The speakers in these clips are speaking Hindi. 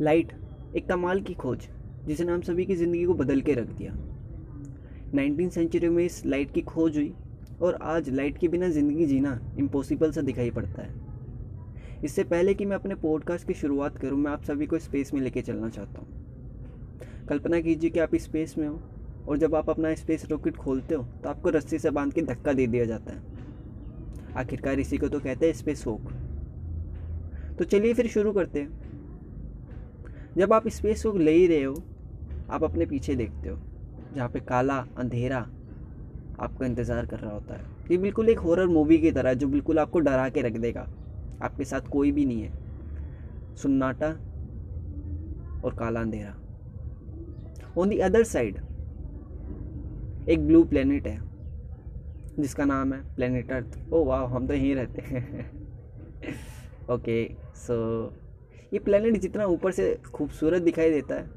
लाइट, एक कमाल की खोज जिसने हम सभी की ज़िंदगी को बदल के रख दिया। नाइनटीन सेंचुरी में इस लाइट की खोज हुई और आज लाइट के बिना ज़िंदगी जीना इम्पॉसिबल सा दिखाई पड़ता है। इससे पहले कि मैं अपने पॉडकास्ट की शुरुआत करूँ, मैं आप सभी को स्पेस में लेके चलना चाहता हूँ। कल्पना कीजिए कि आप स्पेस में हो और जब आप अपना स्पेस रॉकेट खोलते हो तो आपको रस्सी से बाँध के धक्का दे दिया जाता है। आखिरकार इसी को तो कहते हैं स्पेस वॉक तो चलिए फिर शुरू करते हैं। जब आप स्पेस को ले ही रहे हो, आप अपने पीछे देखते हो, जहाँ पे काला अंधेरा आपका इंतज़ार कर रहा होता है। ये बिल्कुल एक हॉरर मूवी की तरह है, जो बिल्कुल आपको डरा के रख देगा। आपके साथ कोई भी नहीं है। सन्नाटा और काला अंधेरा। ऑन दी अदर साइड एक ब्लू प्लेनेट है, जिसका नाम है प्लेनेट अर्थ ओ वाह हम तो यहीं रहते हैं। ओके सो ये प्लानट जितना ऊपर से खूबसूरत दिखाई देता है,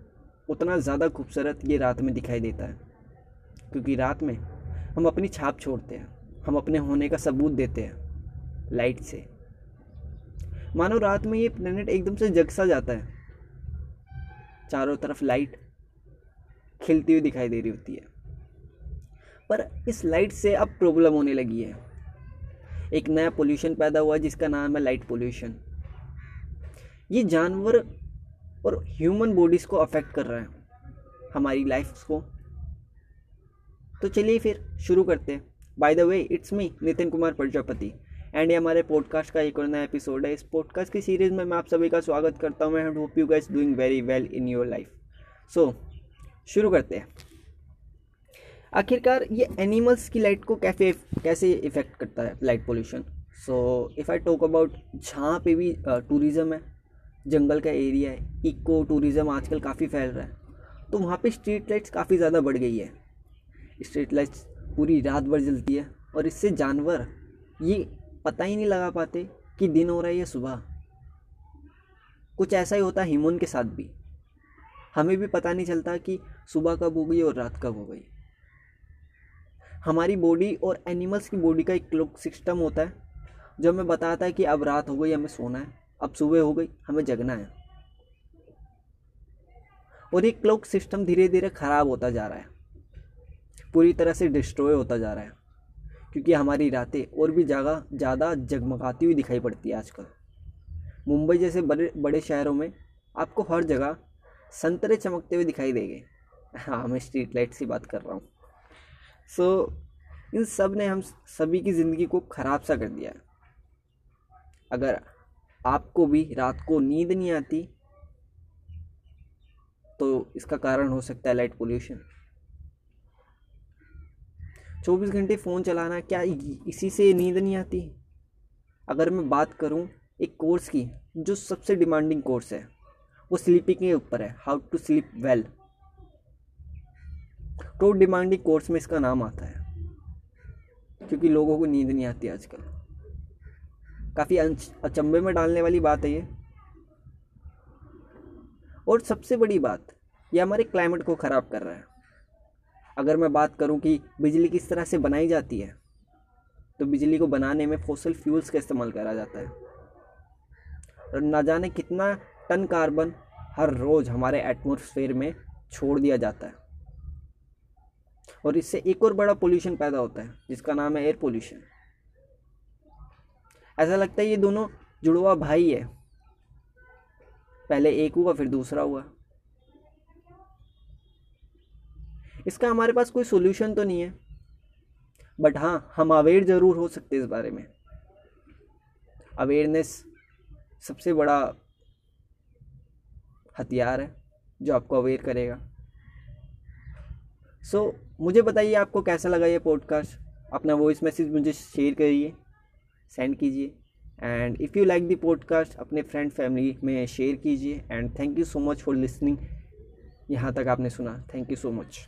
उतना ज़्यादा खूबसूरत ये रात में दिखाई देता है। क्योंकि रात में हम अपनी छाप छोड़ते हैं, हम अपने होने का सबूत देते हैं लाइट से। मानो रात में ये प्लानट एकदम से जग सा जाता है। चारों तरफ़ लाइट खिलती हुई दिखाई दे रही होती है। पर इस लाइट से अब प्रॉब्लम होने लगी है। एक नया पोल्यूशन पैदा हुआ जिसका नाम है लाइट पोल्यूशन ये जानवर और ह्यूमन बॉडीज़ को अफेक्ट कर रहा है, हमारी लाइफ को। तो चलिए फिर शुरू करते हैं। By the way it's me Nitin Kumar Prajapati and ये हमारे पॉडकास्ट का एक और नया एपिसोड है। इस पॉडकास्ट की सीरीज़ में मैं आप सभी का स्वागत करता हूँ। And hope you guys doing very well in your life so शुरू करते हैं। आखिरकार ये एनिमल्स की लाइट को कैफ़े, कैसे इफ़ेक्ट करता है light pollution so if I talk about जहाँ पे भी टूरिज़्म है जंगल का एरिया है, इको टूरिज़्म आजकल काफ़ी फैल रहा है। तो वहाँ पे स्ट्रीट लाइट्स काफ़ी ज़्यादा बढ़ गई है। स्ट्रीट लाइट्स पूरी रात भर जलती है और इससे जानवर, ये पता ही नहीं लगा पाते कि दिन हो रहा है या सुबह। कुछ ऐसा ही होता है ह्यूमन के साथ भी। हमें भी पता नहीं चलता कि सुबह कब हो गई और रात कब हो गई। हमारी बॉडी और एनिमल्स की बॉडी का एक क्लॉक सिस्टम होता है, जो हमें बताता है कि अब रात हो गई, हमें सोना है। अब सुबह हो गई हमें जगना है। और ये क्लॉक सिस्टम धीरे धीरे ख़राब होता जा रहा है। पूरी तरह से डिस्ट्रॉय होता जा रहा है क्योंकि हमारी रातें और भी जगह ज़्यादा जगमगाती हुई दिखाई पड़ती है आजकल। मुंबई जैसे बड़े बड़े शहरों में आपको हर जगह संतरे चमकते हुए दिखाई देंगे। हाँ मैं स्ट्रीट लाइट की बात कर रहा हूँ। सो so, इन सबने हम सभी की ज़िंदगी को ख़राब सा कर दिया है। अगर आपको भी रात को नींद नहीं आती तो इसका कारण हो सकता है लाइट पोल्यूशन। 24 घंटे फ़ोन चलाना, क्या इसी से नींद नहीं आती? अगर मैं बात करूँ एक कोर्स की, जो सबसे डिमांडिंग कोर्स है, वो स्लीपिंग के ऊपर है हाउ टू स्लीप वेल तो डिमांडिंग कोर्स में इसका नाम आता है, क्योंकि लोगों को नींद नहीं आती आजकल। काफ़ी अचंभे में डालने वाली बात है ये। और सबसे बड़ी बात, ये हमारे क्लाइमेट को ख़राब कर रहा है। अगर मैं बात करूँ कि बिजली किस तरह से बनाई जाती है तो बिजली को बनाने में फॉसल फ्यूल्स का इस्तेमाल करा जाता है। और ना जाने कितना टन कार्बन हर रोज़ हमारे एटमोसफेयर में छोड़ दिया जाता है। और इससे एक और बड़ा पोल्यूशन पैदा होता है, जिसका नाम है एयर पोल्यूशन ऐसा लगता है ये दोनों जुड़वा भाई है। पहले एक हुआ फिर दूसरा हुआ। इसका हमारे पास कोई सोल्यूशन तो नहीं है। बट हाँ हम अवेयर ज़रूर हो सकते इस बारे में। अवेयरनेस सबसे बड़ा हथियार है जो आपको अवेयर करेगा। सो so, मुझे बताइए आपको कैसा लगा ये पॉडकास्ट अपना वॉइस मैसेज मुझे शेयर करिए। सेंड कीजिए। And if you like the podcast अपने फ्रेंड फैमिली में शेयर कीजिए। And thank you so much for listening यहाँ तक आपने सुना। Thank you so much